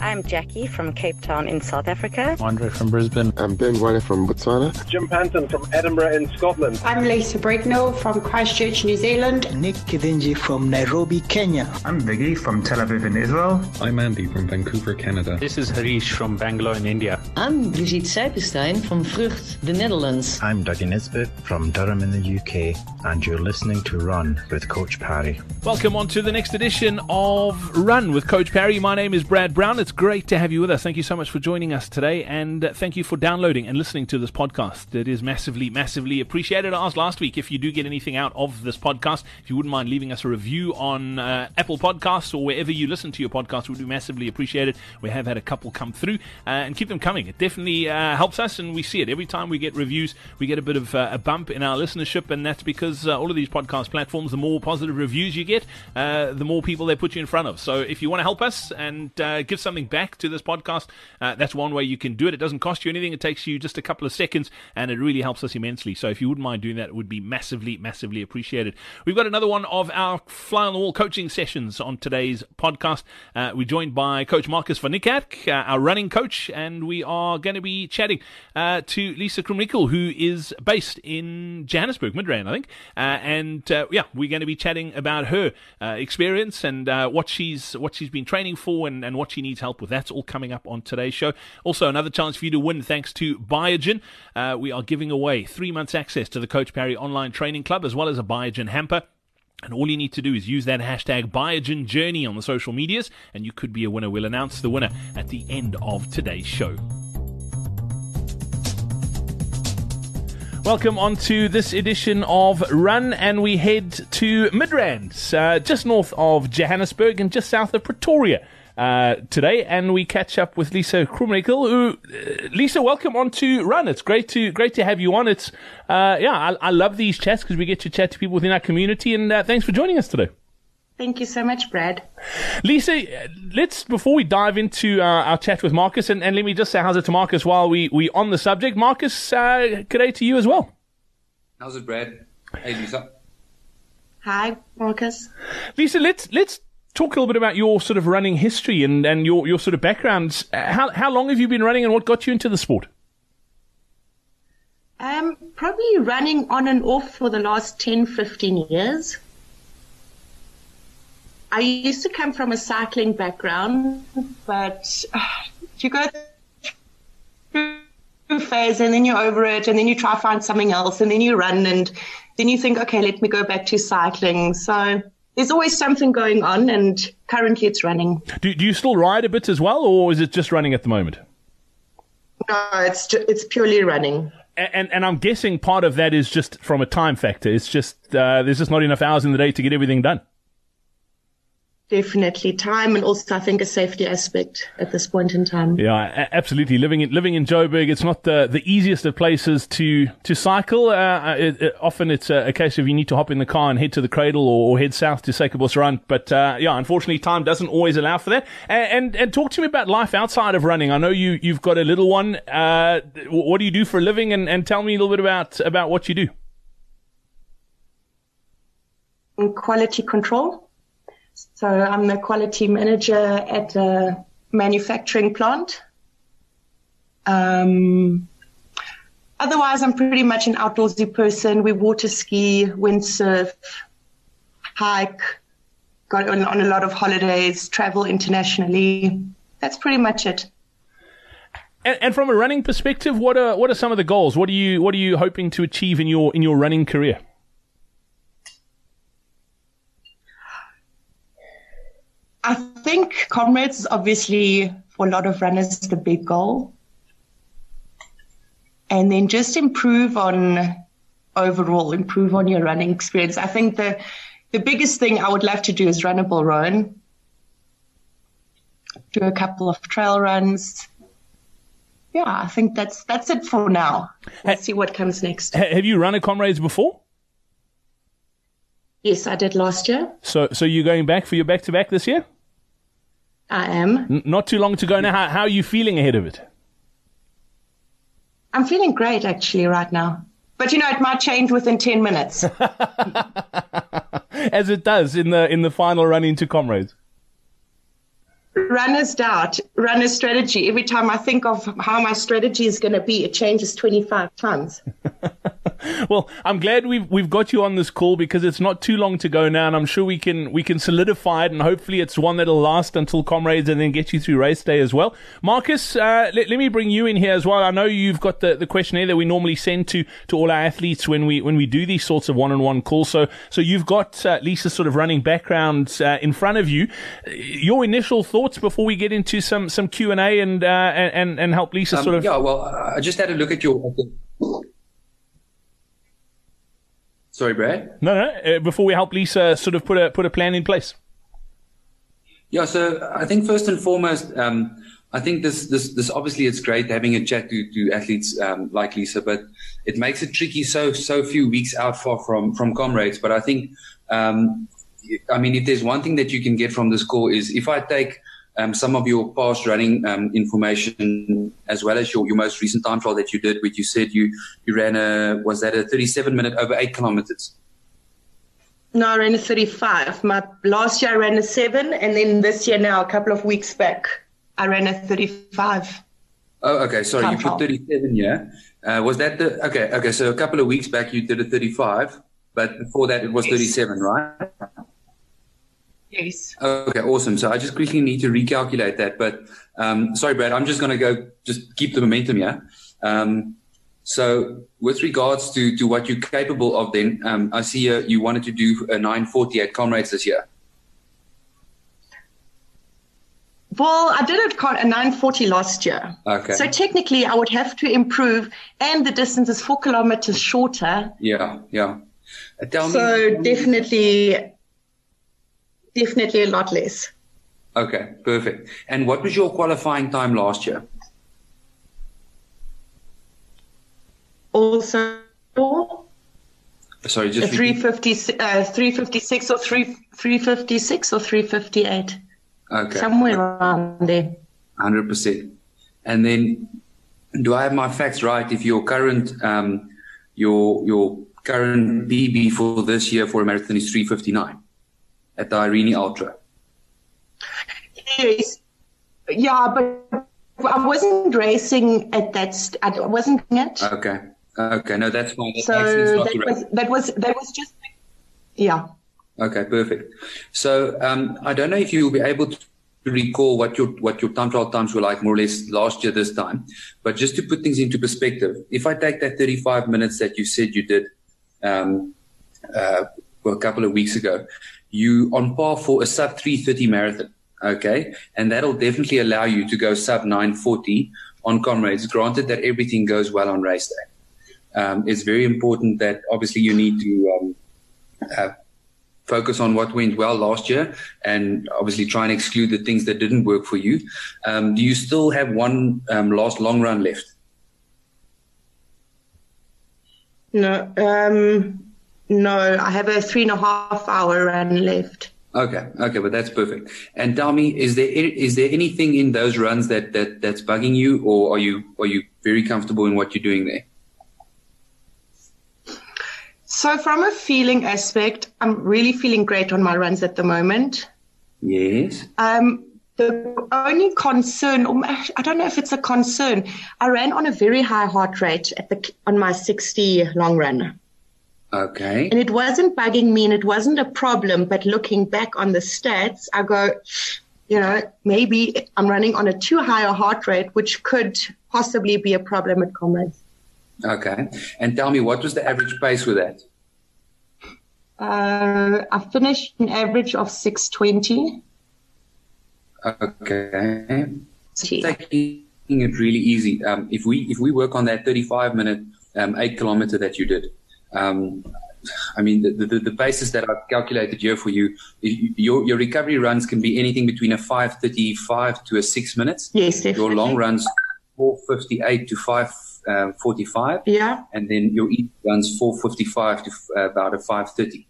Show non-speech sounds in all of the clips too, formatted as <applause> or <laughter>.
I'm Jackie from Cape Town in South Africa. Andre from Brisbane. I'm Ben Wale from Botswana. Jim Panton from Edinburgh in Scotland. I'm Lisa Bricknell from Christchurch, New Zealand. Nick Kidinji from Nairobi, Kenya. I'm Viggy from Tel Aviv in Israel. I'm Andy from Vancouver, Canada. This is Harish from Bangalore in India. I'm Brigitte Seipenstein from Vught, the Netherlands. I'm Dougie Nisbet from Durham in the UK, and you're listening to Run with Coach Parry. Welcome on to the next edition of Run with Coach Parry. My name is Brad Brown. It's great to have you with us. Thank you so much for joining us today, and uh, thank you for downloading and listening to this podcast. It is massively, massively appreciated. I asked last week if you do get anything out of this podcast, if you wouldn't mind leaving us a review on uh, Apple Podcasts or wherever you listen to your podcast, would be massively appreciated. We have had a couple come through, uh, and keep them coming. It definitely uh, helps us, and we see it every time we get reviews. We get a bit of uh, a bump in our listenership, and that's because uh, all of these podcast platforms, the more positive reviews you get, the more people they put you in front of. So if you want to help us and give back to this podcast, uh, that's one way you can do it. It doesn't cost you anything. It takes you just a couple of seconds, and it really helps us immensely. So if you wouldn't mind doing that, it would be massively, massively appreciated. We've got another one of our fly on the wall coaching sessions on today's podcast. Uh, we're joined by Coach Markus van Niekerk, uh, our running coach, and we are going to be chatting uh, to Lisa Krumnikl, who is based in Johannesburg, Midrand, I think. Uh, and uh, yeah, we're going to be chatting about her experience and what she's what she's been training for and, and what she needs help with. That's all coming up on today's show. Also, another chance for you to win thanks to Biogen. Uh, we are giving away three months access to the Coach Parry Online Training Club as well as a Biogen hamper. And all you need to do is use that hashtag Biogen Journey on the social medias, and you could be a winner. We'll announce the winner at the end of today's show. Welcome on to this edition of Run, and we head to Midrand, uh, just north of Johannesburg and just south of Pretoria uh, today, and we catch up with Lisa Krumnikl. Who, uh, Lisa, welcome on to Run. It's great to great to have you on. It's uh, yeah, I, I, love these chats because we get to chat to people within our community, and uh, thanks for joining us today. Thank you so much, Brad. Lisa, let's before we dive into uh, our chat with Markus, and, and, let me just say how's it to Markus while we we on the subject. Markus, uh, good day to you as well. How's it, Brad? Hey, Lisa. Hi, Markus. Lisa, let's let's talk a little bit about your sort of running history and, and your, your sort of background. How, how long have you been running and what got you into the sport? Um, probably running on and off for the last 10, 15 years. I used to come from a cycling background, but uh, you go through phase and then you're over it and then you try to find something else and then you run and then you think, okay, let me go back to cycling. So there's always something going on, and currently it's running. Do, do you still ride a bit as well, or is it just running at the moment? No, it's it's purely running. And, and, and I'm guessing part of that is just from a time factor. It's just uh, there's just not enough hours in the day to get everything done. Definitely time and also I think a safety aspect at this point in time. Yeah, absolutely. Living in living in Joburg, it's not the the easiest of places to to cycle. Uh, uh, it, it, often it's a, a, case of you need to hop in the car and head to the cradle or, or head south to Suikerbosrand. But uh, yeah, unfortunately, time doesn't always allow for that. And, and, and talk to me about life outside of running. I know you you've got a little one. Uh, what do you do for a living? And, and tell me a little bit about about what you do. In Quality control. So I'm the quality manager at a manufacturing plant. Um, otherwise, I'm pretty much an outdoorsy person. We water ski, windsurf, hike, go on, on a lot of holidays, travel internationally. That's pretty much it. And, and, from a running perspective, what are what are some of the goals? What are you what are you hoping to achieve in your in your running career? I think comrades is obviously for a lot of runners the big goal. And then just improve on overall, improve on your running experience. I think the the biggest thing I would love to do is run a bull run. Do a couple of trail runs. Yeah, I think that's that's it for now. Let's see what comes next. Have you run a comrades before? Yes, I did last year. So so you're going back for your back to back this year? I am. N- not too long to go now. How, how are you feeling ahead of it? I'm feeling great actually right now. But you know, it might change within 10 minutes. <laughs> As it does in the in the final run into comrades. runner's doubt, runner's strategy. Every time I think of how my strategy is going to be, it changes 25 times. <laughs> <laughs> well, I'm glad we've we've got you on this call because it's not too long to go now, and I'm sure we can we can solidify it, and hopefully it's one that'll last until comrades, and then get you through race day as well. Markus, uh, let, let me bring you in here as well. I know you've got the, the questionnaire that we normally send to to all our athletes when we when we do these sorts of one on one calls. So so you've got uh, Lisa's sort of running background uh, in front of you. Your initial thoughts before we get into some some Q and A and uh, and and help Lisa um, sort of? Yeah, well, I just had a look at your. Sorry, Brad. No, no. Uh, before we help Lisa sort of put a put a plan in place. Yeah, so I think first and foremost, um, I think this this this obviously it's great having a chat to to athletes um, like Lisa, but it makes it tricky so so few weeks out far from from comrades. But I think. Um, I mean, if there's one thing that you can get from this call is if I take um, some of your past running um, information as well as your, your most recent time trial that you did, which you said you, you ran a, was that a 37 minute over eight kilometers? No, I ran a 35. My last year I ran a seven, and then this year now, a couple of weeks back, I ran a 35. Oh, okay. Sorry, time you put 37, yeah. Uh, was that the, okay, okay. So a couple of weeks back you did a 35, but before that it was yes. 37, right? Yes. Okay, awesome. So I just quickly need to recalculate that. But um, sorry, Brad, I'm just going to go just keep the momentum here. Um, so with regards to, to what you're capable of then, um, I see uh, you wanted to do a 940 at Comrades this year. Well, I did it a 940 last year. Okay. So technically, I would have to improve, and the distance is four kilometers shorter. Yeah, yeah. Uh, so me, definitely definitely a lot less. Okay, perfect. And what was your qualifying time last year? Also, sorry, just 350, uh, 356 or 3, 356 or 358. Okay. Somewhere around there. 100%. And then, do I have my facts right? If your current, um, your, your current PB for this year for a marathon is 359? At the Irene Ultra. Yes. Yeah, but I wasn't racing at that. St- I wasn't it. Okay. Okay. No, that's fine. so that was, that was that was just yeah. Okay, perfect. So um, I don't know if you'll be able to recall what your what your time trial times were like more or less last year this time, but just to put things into perspective, if I take that 35 minutes that you said you did um, uh, a couple of weeks ago, you on par for a sub 330 marathon. Okay. And that'll definitely allow you to go sub 940 on comrades, granted that everything goes well on race day. Um, it's very important that obviously you need to um, uh, focus on what went well last year and obviously try and exclude the things that didn't work for you. Um, do you still have one um, last long run left? No. Um, no, I have a three and a half hour run left. Okay, okay, but that's perfect. And tell me, is there is there anything in those runs that, that that's bugging you, or are you are you very comfortable in what you're doing there? So, from a feeling aspect, I'm really feeling great on my runs at the moment. Yes. Um, the only concern, I don't know if it's a concern, I ran on a very high heart rate at the on my 60 long run. Okay. And it wasn't bugging me and it wasn't a problem. But looking back on the stats, I go, you know, maybe I'm running on a too high a heart rate, which could possibly be a problem at comrades. Okay. And tell me, what was the average pace with that? Uh, I finished an average of 620. Okay. Taking it really easy. Um, if we if we work on that 35 minute um, eight kilometer that you did, um, I mean, the, the, the basis that I've calculated here for you, your, your recovery runs can be anything between a 535 to a six minutes. Yes, definitely. Your long runs, 458 to 545. Yeah. And then your easy runs 455 to uh, about a 530.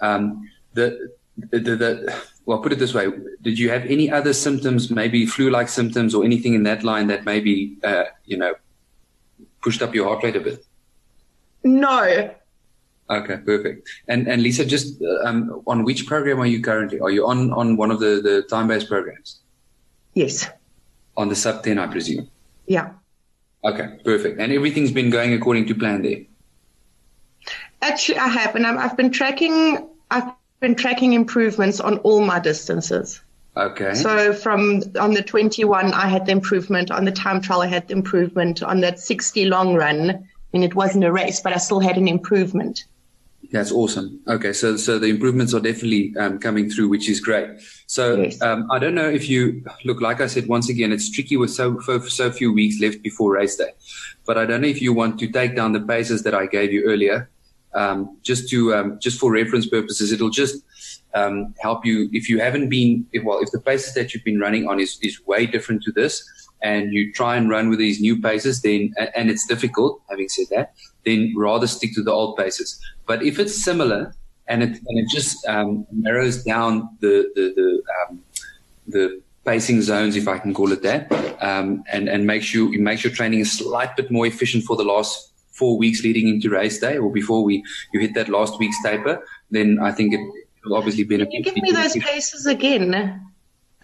Um, the, the, the, the, well, put it this way. Did you have any other symptoms, maybe flu-like symptoms or anything in that line that maybe, uh, you know, pushed up your heart rate a bit? No, Okay, perfect. And and Lisa, just uh, um, on which program are you currently? Are you on on one of the the time based programs? Yes. On the sub 10, I presume. Yeah. Okay, perfect. And everything's been going according to plan there. Actually, I have, and i have been tracking. I've been tracking improvements on all my distances. Okay. So from on the 21, I had the improvement. On the time trial, I had the improvement. On that 60 long run, I mean, it wasn't a race, but I still had an improvement. That's awesome. Okay, so so the improvements are definitely um, coming through, which is great. So yes. um, I don't know if you look. Like I said, once again, it's tricky with so so few weeks left before race day. But I don't know if you want to take down the paces that I gave you earlier, um, just to um, just for reference purposes. It'll just um, help you if you haven't been if, well if the paces that you've been running on is is way different to this and you try and run with these new paces then and it's difficult having said that then rather stick to the old paces but if it's similar and it and it just um, narrows down the the the, um, the pacing zones if I can call it that um, and and makes you it makes your training a slight bit more efficient for the last four weeks leading into race day or before we you hit that last week's taper then I think it will obviously benefit. Can you give me those paces again?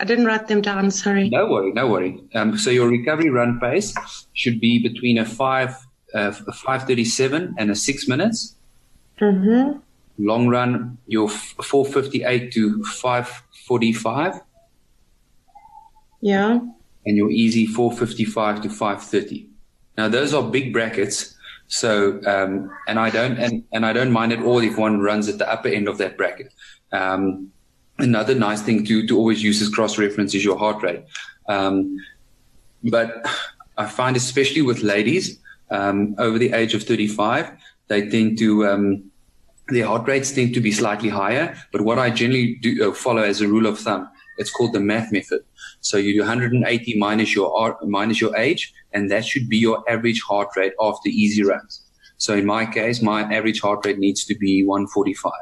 I didn't write them down. Sorry. No worry, no worry. Um, so your recovery run pace should be between a five, uh, a five thirty-seven and a six minutes. Mm-hmm. Long run, your four fifty-eight to five forty-five. Yeah. And your easy four fifty-five to five thirty. Now those are big brackets. So, um, and I don't, and, and I don't mind at all if one runs at the upper end of that bracket. Um, another nice thing to, to always use as cross reference is your heart rate. Um, but I find, especially with ladies, um, over the age of 35, they tend to, um, their heart rates tend to be slightly higher. But what I generally do uh, follow as a rule of thumb, it's called the math method. So you do 180 minus your minus your age, and that should be your average heart rate after easy runs. So in my case, my average heart rate needs to be 145.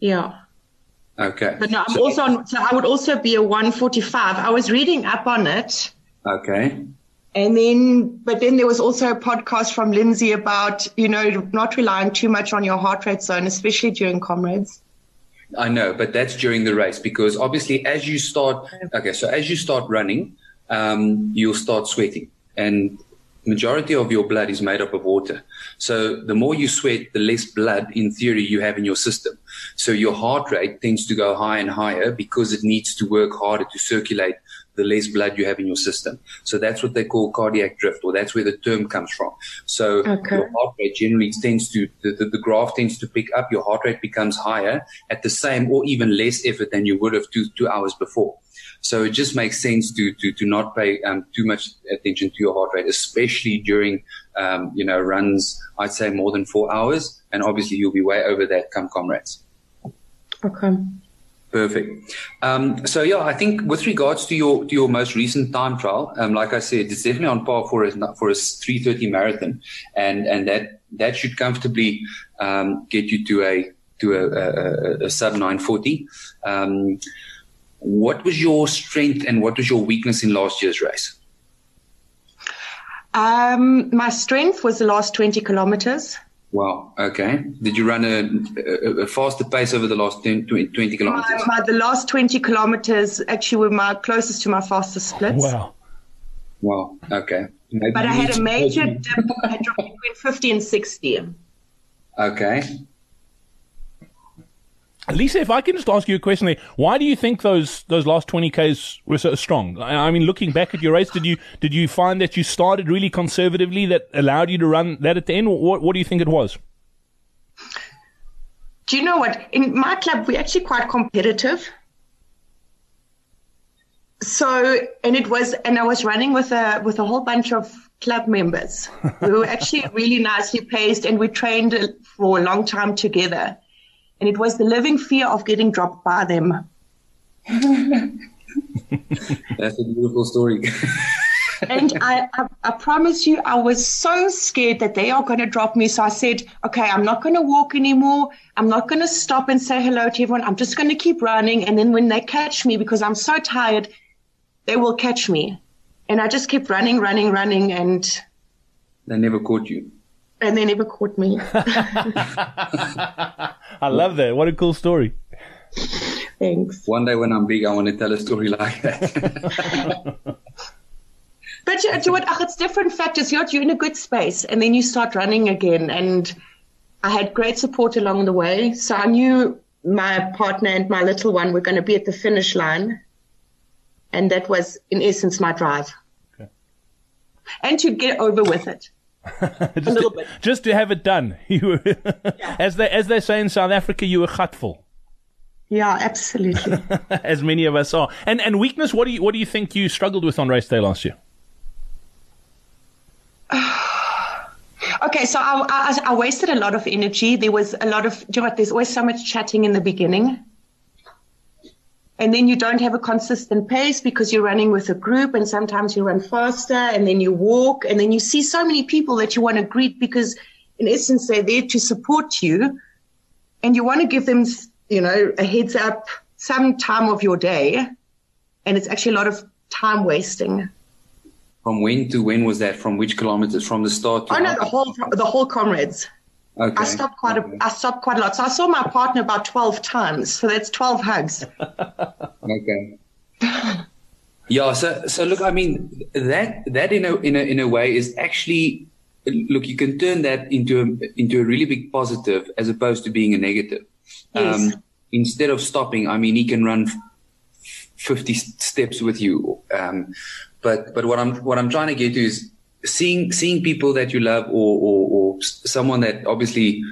Yeah. Okay. But no, I'm so, also on, so I would also be a 145. I was reading up on it. Okay. And then, but then there was also a podcast from Lindsay about, you know, not relying too much on your heart rate zone, especially during comrades. I know, but that's during the race because obviously as you start, okay, so as you start running, um, you'll start sweating and majority of your blood is made up of water. So the more you sweat, the less blood in theory you have in your system. So your heart rate tends to go higher and higher because it needs to work harder to circulate the less blood you have in your system. So that's what they call cardiac drift, or that's where the term comes from. So okay. your heart rate generally tends to, the, the, the, graph tends to pick up, your heart rate becomes higher at the same or even less effort than you would have two, two hours before. So it just makes sense to, to, to not pay um, too much attention to your heart rate, especially during, um, you know, runs, I'd say more than four hours. And obviously you'll be way over that come comrades. Okay. Perfect. Um, so yeah, I think with regards to your to your most recent time trial, um, like I said, it's definitely on par for a for a 3:30 marathon, and and that that should comfortably um, get you to a to a, a, a sub 940. Um, what was your strength and what was your weakness in last year's race? Um, my strength was the last 20 kilometers. Wow. Okay. Did you run a, a, a faster pace over the last 10, 20, 20 kilometers? My, my, the last 20 kilometers actually were my closest to my fastest splits. Wow. Wow. Okay. Maybe but I had a major dip. I dropped between 50 and 60. Okay. Lisa, if I can just ask you a question there, why do you think those those last twenty k's were so strong? I, mean, looking back at your race, did you did you find that you started really conservatively that allowed you to run that at the end? What what do you think it was? Do you know what? In my club, we're actually quite competitive. So, and it was, and I was running with a with a whole bunch of club members we were actually really nicely paced, and we trained for a long time together and it was the living fear of getting dropped by them. <laughs> That's a beautiful story. and I, I, I, promise you, I was so scared that they are going to drop me. So I said, okay, I'm not going to walk anymore. I'm not going to stop and say hello to everyone. I'm just going to keep running. And then when they catch me, because I'm so tired, they will catch me. And I just kept running, running, running. And they never caught you and they never caught me. <laughs> I love that. What a cool story. Thanks. One day when I'm big, I want to tell a story like that. <laughs> but you, you what? It's different factors. You're, you're in a good space, and then you start running again. And I had great support along the way. So I knew my partner and my little one were going to be at the finish line. And that was, in essence, my drive. Okay. And to get over with it. <laughs> just, a little to, bit. just to have it done. <laughs> You were, yeah. as they as they say in South Africa, you were gatvol. Yeah, absolutely. <laughs> as many of us are. And and weakness. What do you what do you think you struggled with on race day last year? <sighs> okay, so I, I, I wasted a lot of energy. There was a lot of. Do you know what? There's always so much chatting in the beginning and then you don't have a consistent pace because you're running with a group and sometimes you run faster and then you walk and then you see so many people that you want to greet because in essence they're there to support you. And you want to give them you know a heads up some time of your day. And it's actually a lot of time wasting. From when to when was that? From which kilometers? From the start oh no the whole the whole comrades Okay. I stopped quite a, I stopped quite a lot. So I saw my partner about 12 times. So that's 12 hugs. <laughs> okay. <laughs> yeah. So, so look, I mean, that, that in a, in a, in a way is actually, look, you can turn that into a, into a really big positive as opposed to being a negative. Yes. Um, instead of stopping, I mean, he can run 50 steps with you. Um, but, but what I'm, what I'm trying to get to is seeing seeing people that you love or, or, or someone that obviously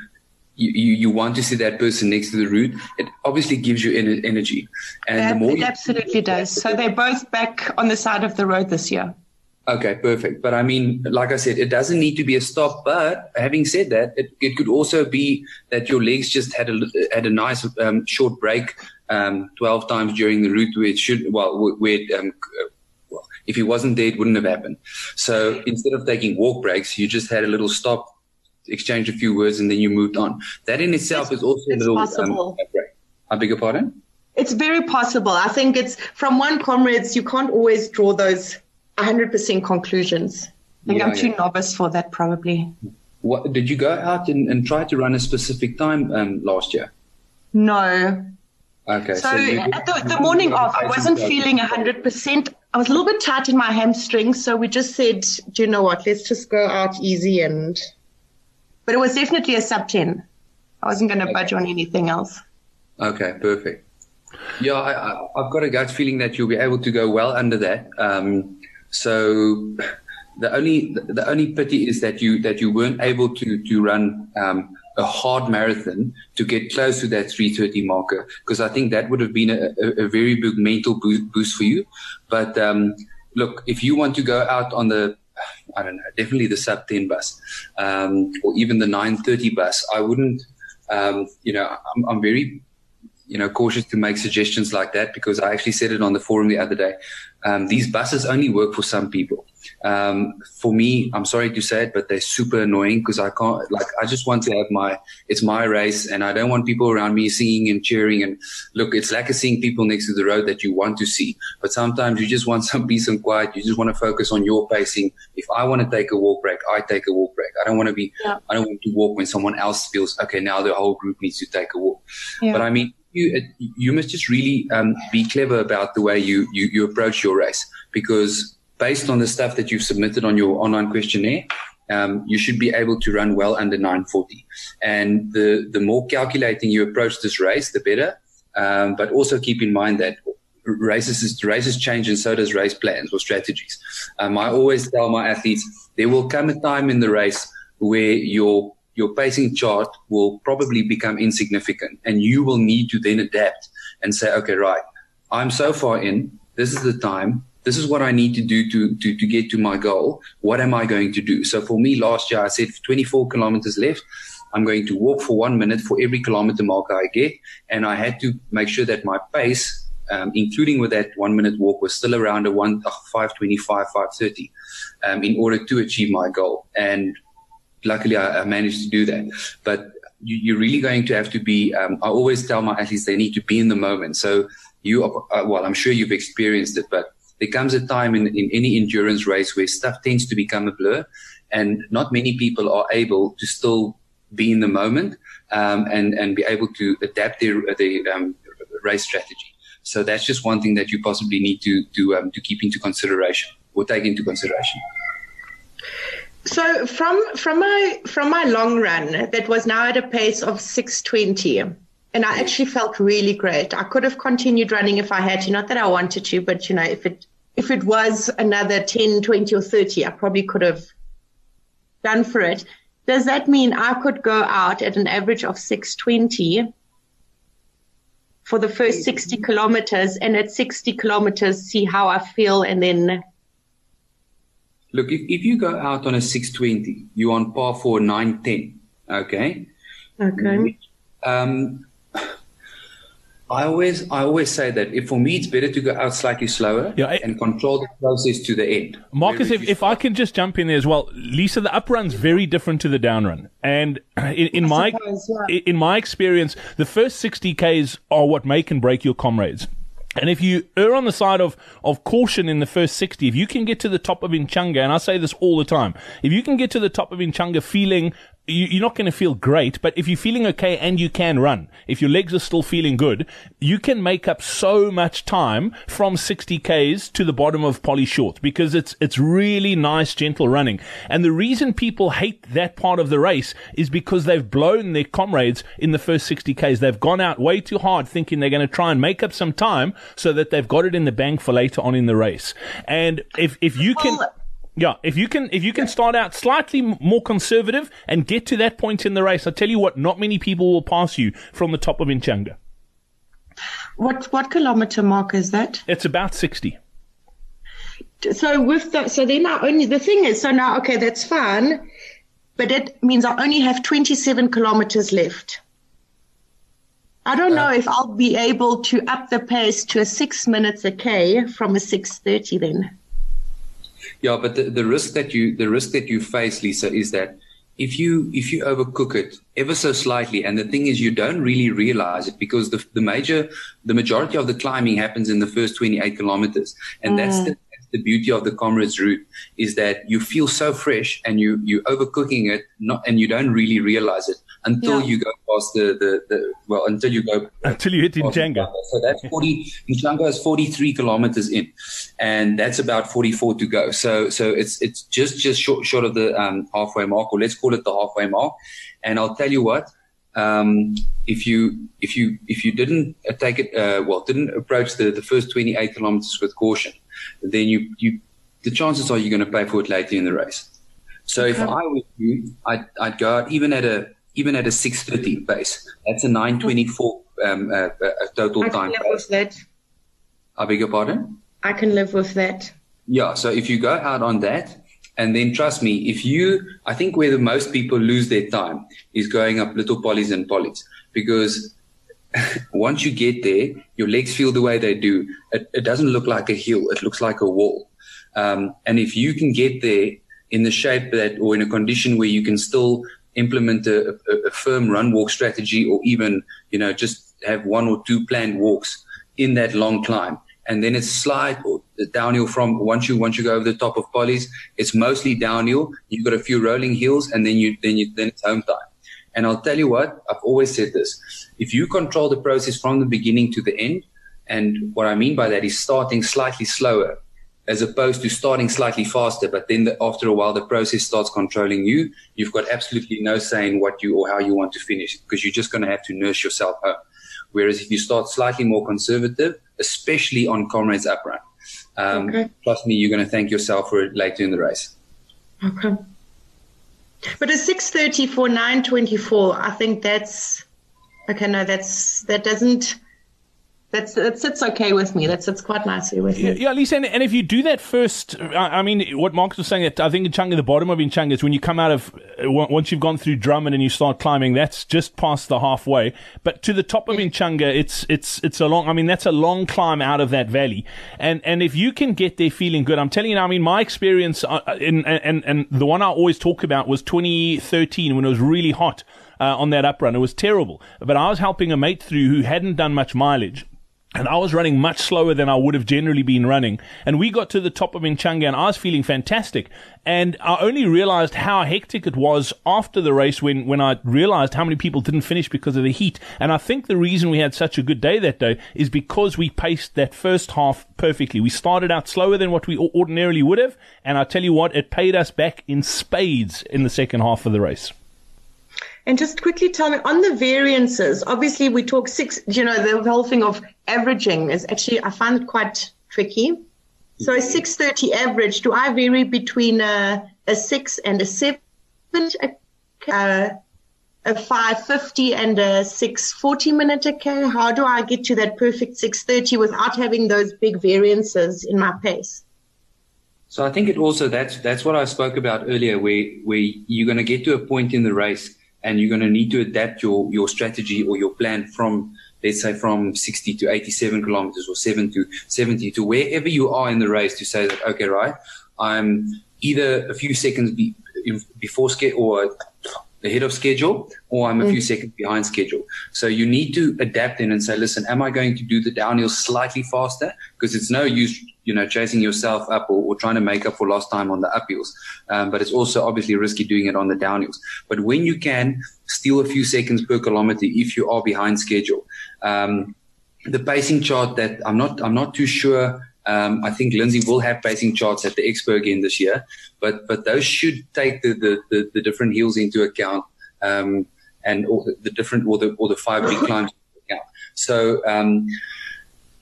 you, you, you, want to see that person next to the route, it obviously gives you energy. And the more it absolutely does. So they're both back on the side of the road this year. Okay, perfect. But I mean, like I said, it doesn't need to be a stop. But having said that, it, it could also be that your legs just had a had a nice um, short break um, twelve times during the route, where it should well, where it, um, if he wasn't there, it wouldn't have happened. So instead of taking walk breaks, you just had a little stop, exchange a few words, and then you moved on. That in itself it's, is also a little um, possible. Um. I beg your pardon? It's very possible. I think it's from one comrades, you can't always draw those 100% conclusions. I think yeah, I'm too yeah. novice for that, probably. What did you go out and, and try to run a specific time um, last year? No, Okay. So, so the, the, morning of, I wasn't feeling 100%. I was a little bit tight in my hamstrings. So we just said, do you know what? Let's just go out easy. And, but it was definitely a sub 10. I wasn't going to okay. budge on anything else. Okay, perfect. Yeah, I, have got a gut feeling that you'll be able to go well under that. Um, so the only the only pity is that you that you weren't able to to run um, a hard marathon to get close to that 330 marker because I think that would have been a, a, a very big mental boost for you. But um, look, if you want to go out on the I don't know, definitely the sub 10 bus um, or even the 930 bus, I wouldn't, um, you know, I'm, I'm very you know, cautious to make suggestions like that because I actually said it on the forum the other day. Um, these buses only work for some people. Um, for me, I'm sorry to say it, but they're super annoying because I can't, like, I just want to have my, it's my race and I don't want people around me singing and cheering. And look, it's like seeing people next to the road that you want to see, but sometimes you just want <laughs> some peace and quiet. You just want to focus on your pacing. If I want to take a walk break, I take a walk break. I don't want to be, yeah. I don't want to walk when someone else feels, okay, now the whole group needs to take a walk. Yeah. But I mean, you, you must just really um, be clever about the way you, you, you approach your race because based on the stuff that you've submitted on your online questionnaire, um, you should be able to run well under 940. And the, the more calculating you approach this race, the better. Um, but also keep in mind that races races change and so does race plans or strategies. Um, I always tell my athletes there will come a time in the race where your your pacing chart will probably become insignificant and you will need to then adapt and say, okay, right, I'm so far in. This is the time this is what I need to do to, to, to get to my goal. What am I going to do? So for me, last year, I said 24 kilometers left. I'm going to walk for one minute for every kilometer marker I get. And I had to make sure that my pace, um, including with that one minute walk, was still around a one, uh, 525, 530, um, in order to achieve my goal. And luckily I, I managed to do that. But you, are really going to have to be, um, I always tell my athletes they need to be in the moment. So you, uh, well, I'm sure you've experienced it, but there comes a time in, in any endurance race where stuff tends to become a blur and not many people are able to still be in the moment um, and and be able to adapt their their um, race strategy. So that's just one thing that you possibly need to to um, to keep into consideration or take into consideration. So from from my from my long run that was now at a pace of 620 and I actually felt really great. I could have continued running if I had to, not that I wanted to, but you know, if it if it was another 10, 20 or 30, I probably could have done for it. Does that mean I could go out at an average of 620 for the first 60 kilometers and at 60 kilometers see how I feel and then Look, if, if you go out on a 620, you're on par for 910. Okay. Okay. Um, I always, I always say that if for me it's better to go out slightly slower Yeah, I- and control the process to the end. Markus, if, if I can just jump in there as well, Lisa, the up run's very different to the down run, and <clears throat> in, in my suppose, yeah. in my experience, the first sixty k's are what make and break your comrades. And if you err on the side of, of caution in the first 60, if you can get to the top of Inchanga, and I say this all the time, if you can get to the top of Inchanga feeling, you, you're not going to feel great, but if you're feeling okay and you can run, if your legs are still feeling good, you can make up so much time from 60 Ks to the bottom of Polly Shortts because it's, it's really nice, gentle running. And the reason people hate that part of the race is because they've blown their comrades in the first 60 Ks. They've gone out way too hard thinking they're going to try and make up some time so that they've got it in the bank for later on in the race. And if, if you can, yeah, if you can, if you can start out slightly more conservative and get to that point in the race, I tell you what, not many people will pass you from the top of Inchanga. what what kilometer mark is that? It's about sixty. So with the so then I only the thing is so now okay that's fine, but it means I only have 27 kilometers left. I don't know uh, if I'll be able to up the pace to a six minutes a k from a 6:30 then. Yeah, but the, the risk that you the risk that you face, Lisa, is that if you if you overcook it ever so slightly, and the thing is you don't really realize it because the the major the majority of the climbing happens in the first 28 kilometers, and that's mm. the that's the beauty of the comrades route is that you feel so fresh and you you overcooking it not and you don't really realize it until Yeah. you go past the, the the well until you go Until you hit Inchanga. so that's 40, Inchanga is 43 kilometers in, and that's about 44 to go. So, so it's, it's just, just short, short of the um, halfway mark, or let's call it the halfway mark. And I'll tell you what, um, if you, if you, if you didn't uh, take it, uh, well, didn't approach the, the first 28 kilometers with caution, then you, you, the chances are you're going to pay for it later in the race. So if I were you, I'd, I'd go out even at a, even at a 630 pace. That's a 924 um, uh, uh, total I can time live pace. with that. I beg your pardon? I can live with that. Yeah. So if you go out on that, and then trust me, if you, I think where the most people lose their time is going up little polys and polys because <laughs> once you get there, your legs feel the way they do. It, it doesn't look like a hill. It looks like a wall. Um, and if you can get there in the shape that, or in a condition where you can still implement a, a, a firm run walk strategy or even, you know, just have one or two planned walks in that long climb. And then it's slide or the downhill from once you, once you go over the top of polys, it's mostly downhill. You've got a few rolling hills and then you, then you, then it's home time. And I'll tell you what, I've always said this. If you control the process from the beginning to the end, and what I mean by that is starting slightly slower as opposed to starting slightly faster, but then the, after a while the process starts controlling you. You've got absolutely no say in what you or how you want to finish because you're just going to have to nurse yourself home. Whereas if you start slightly more conservative, especially on comrades up run, um, Okay. trust me, you're going to thank yourself for it later in the race. Okay. But a 6:30 for 9:24, I think that's okay. No, that's that doesn't. That's that sits okay with me. That sits quite nicely with you. Yeah, me. yeah, Lisa, and, and if you do that first, I, I mean, what Markus was saying, that I think in Inchanga, the bottom of Inchanga is when you come out of, uh, once you've gone through Drummond and you start climbing, that's just past the halfway. But to the top of Inchanga, it's, it's, it's a long, I mean, that's a long climb out of that valley. And, and if you can get there feeling good, I'm telling you now, I mean, my experience, uh, in, and, and the one I always talk about was 2013 when it was really hot. Uh, on that uprun, it was terrible. But I was helping a mate through who hadn't done much mileage, and I was running much slower than I would have generally been running. And we got to the top of Inchanga and I was feeling fantastic. And I only realized how hectic it was after the race when, when I realized how many people didn't finish because of the heat. And I think the reason we had such a good day that day is because we paced that first half perfectly. We started out slower than what we ordinarily would have. And I tell you what, it paid us back in spades in the second half of the race. And just quickly tell me on the variances, obviously we talk six, you know, the whole thing of averaging is actually, I find it quite tricky. So a 630 average, do I vary between a, a six and a seven, a, uh, a 550 and a 640 minute okay? How do I get to that perfect 630 without having those big variances in my pace? So I think it also that's that's what I spoke about earlier, where where you're going to get to a point in the race and you're going to need to adapt your, your strategy or your plan from, let's say from 60 to 87 kilometers or 7 to 70 to wherever you are in the race to say that, okay, right, I'm either a few seconds be, before schedule or ahead of schedule or I'm a few mm. seconds behind schedule. So you need to adapt in and say, listen, am I going to do the downhill slightly faster? Because it's no use you know, chasing yourself up or, or, trying to make up for lost time on the uphills. Um, but it's also obviously risky doing it on the downhills. But when you can steal a few seconds per kilometer if you are behind schedule, um, the pacing chart that I'm not, I'm not too sure. Um, I think Lindsay will have pacing charts at the expo again this year, but, but those should take the, the, the, the different hills into account. Um, and all the, the different or the, or the five big climbs. So, um,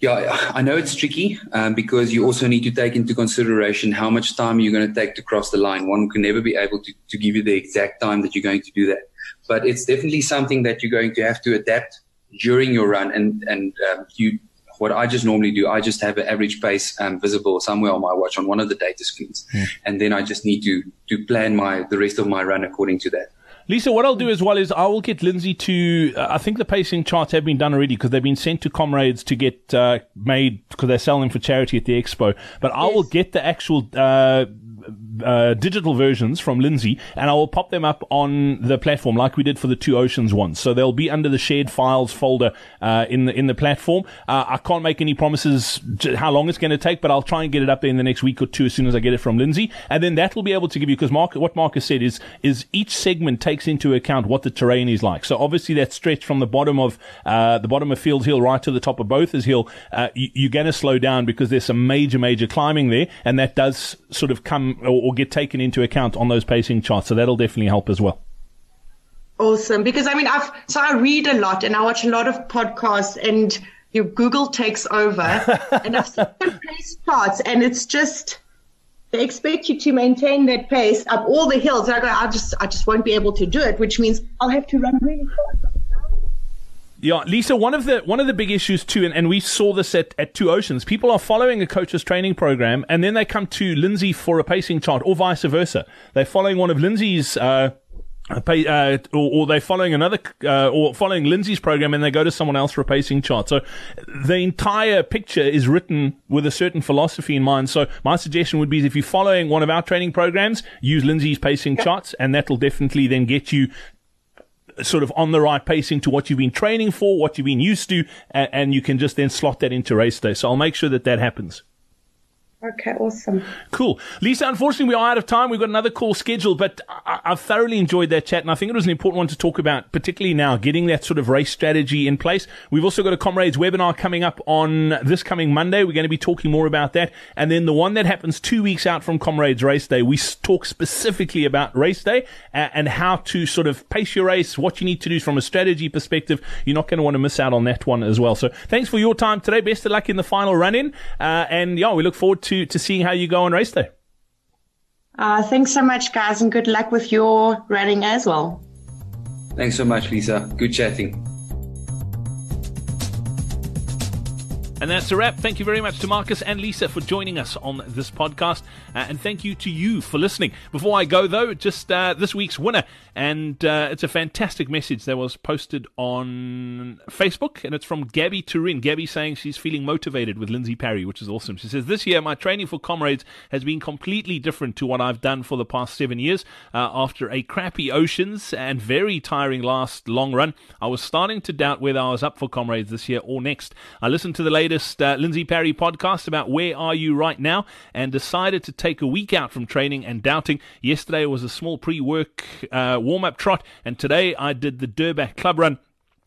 yeah, I know it's tricky um, because you also need to take into consideration how much time you're going to take to cross the line. One can never be able to, to give you the exact time that you're going to do that. But it's definitely something that you're going to have to adapt during your run. And, and um, you, what I just normally do, I just have an average pace um, visible somewhere on my watch on one of the data screens. Yeah. And then I just need to, to plan my, the rest of my run according to that. Lisa, what I'll do as well is I will get Lindsay to. Uh, I think the pacing charts have been done already because they've been sent to comrades to get uh, made because they're selling for charity at the expo. But I will get the actual uh, uh, digital versions from Lindsay, and I will pop them up on the platform like we did for the Two Oceans ones. So they'll be under the shared files folder uh, in the in the platform. Uh, I can't make any promises how long it's going to take, but I'll try and get it up there in the next week or two as soon as I get it from Lindsay, and then that will be able to give you because Mark, what Markus said is is each segment takes into account what the terrain is like. So obviously that stretch from the bottom of uh, the bottom of Fields Hill right to the top of Botha's Hill, uh, you, are going to slow down because there's some major major climbing there, and that does sort of come or, or get taken into account on those pacing charts. So that'll definitely help as well. Awesome. Because I mean, I've, so I read a lot and I watch a lot of podcasts and your Google takes over <laughs> and I've seen pace charts and it's just, they expect you to maintain that pace up all the hills. And I go, I just, I just won't be able to do it, which means I'll have to run really fast. Yeah, Lisa, one of the one of the big issues too, and, and we saw this at, at Two Oceans, people are following a coach's training program and then they come to Lindsay for a pacing chart or vice versa. They're following one of Lindsay's uh, uh, or, or, they're following another, uh, or following Lindsay's program and they go to someone else for a pacing chart. So the entire picture is written with a certain philosophy in mind. So my suggestion would be if you're following one of our training programs, use Lindsay's pacing charts and that'll definitely then get you sort of on the right pacing to what you've been training for, what you've been used to, and, and you can just then slot that into race day. So I'll make sure that that happens. Okay, awesome. Cool. Lisa, unfortunately, we are out of time. We've got another call scheduled, but I- have thoroughly enjoyed that chat, and I think it was an important one to talk about, particularly now, getting that sort of race strategy in place. We've also got a Comrades webinar coming up on this coming Monday. We're going to be talking more about that. And then the one that happens two weeks out from Comrades Race Day, we talk specifically about race day and how to sort of pace your race, what you need to do from a strategy perspective. You're not going to want to miss out on that one as well. So thanks for your time today. Best of luck in the final run in. Uh, and yeah, we look forward to to, to seeing how you go on race day. Uh, thanks so much, guys, and good luck with your running as well. Thanks so much, Lisa. Good chatting. And that's a wrap. Thank you very much to Markus and Lisa for joining us on this podcast. Uh, and thank you to you for listening. Before I go, though, just uh, this week's winner. And uh, it's a fantastic message that was posted on Facebook. And it's from Gabby Turin. Gabby saying she's feeling motivated with Lindsay Parry, which is awesome. She says, This year, my training for comrades has been completely different to what I've done for the past seven years. Uh, after a crappy Oceans and very tiring last long run, I was starting to doubt whether I was up for comrades this year or next. I listened to the latest latest uh, Lindsay Parry podcast about where are you right now and decided to take a week out from training and doubting. Yesterday was a small pre-work uh, warm-up trot and today I did the Durban Club Run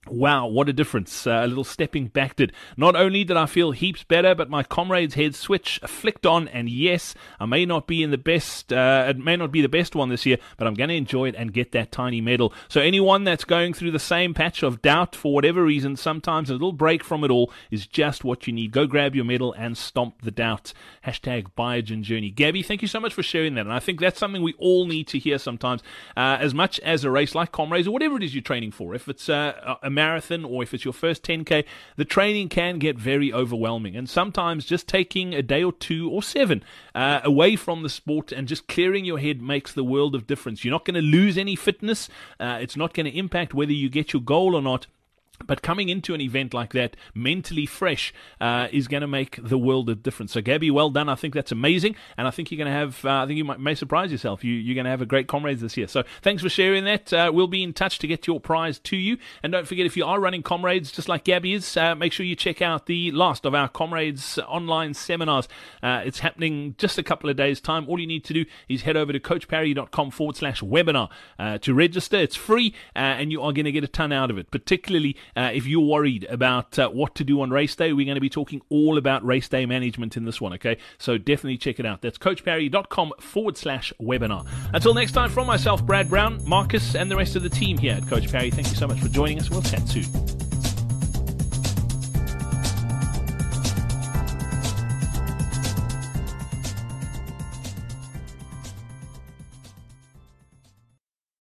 Wow, what a difference. Uh, a little stepping back did. Not only did I feel heaps better, but my comrade's head switch flicked on, and yes, I may not be in the best, uh, it may not be the best one this year, but I'm going to enjoy it and get that tiny medal. So anyone that's going through the same patch of doubt for whatever reason, sometimes a little break from it all is just what you need. Go grab your medal and stomp the doubt. Hashtag Biogen Journey. Gabby, thank you so much for sharing that. And I think that's something we all need to hear sometimes. Uh, as much as a race like comrades or whatever it is you're training for, if it's uh, a marathon or if it's your first 10K, the training can get very overwhelming. And sometimes just taking a day or two or seven uh, away from the sport and just clearing your head makes the world of difference. You're not going to lose any fitness, uh, it's not going to impact whether you get your goal or not. But coming into an event like that mentally fresh uh, is going to make the world of difference. So, Gabby, well done. I think that's amazing, and I think you're going to have. Uh, I think you might, may surprise yourself. You, are going to have a great comrades this year. So, thanks for sharing that. Uh, we'll be in touch to get your prize to you. And don't forget, if you are running comrades just like Gabby is, uh, make sure you check out the last of our comrades online seminars. Uh, it's happening just a couple of days time. All you need to do is head over to coachparry.com forward slash webinar uh, to register. It's free, and you are going to get a ton out of it, particularly uh, if you're worried about uh, what to do on race day, we're going to be talking all about race day management in this one, okay? So definitely check it out. That's coachparry.com forward slash webinar. Until next time, from myself, Brad Brown, Markus, and the rest of the team here at Coach Parry, thank you so much for joining us. We'll chat soon.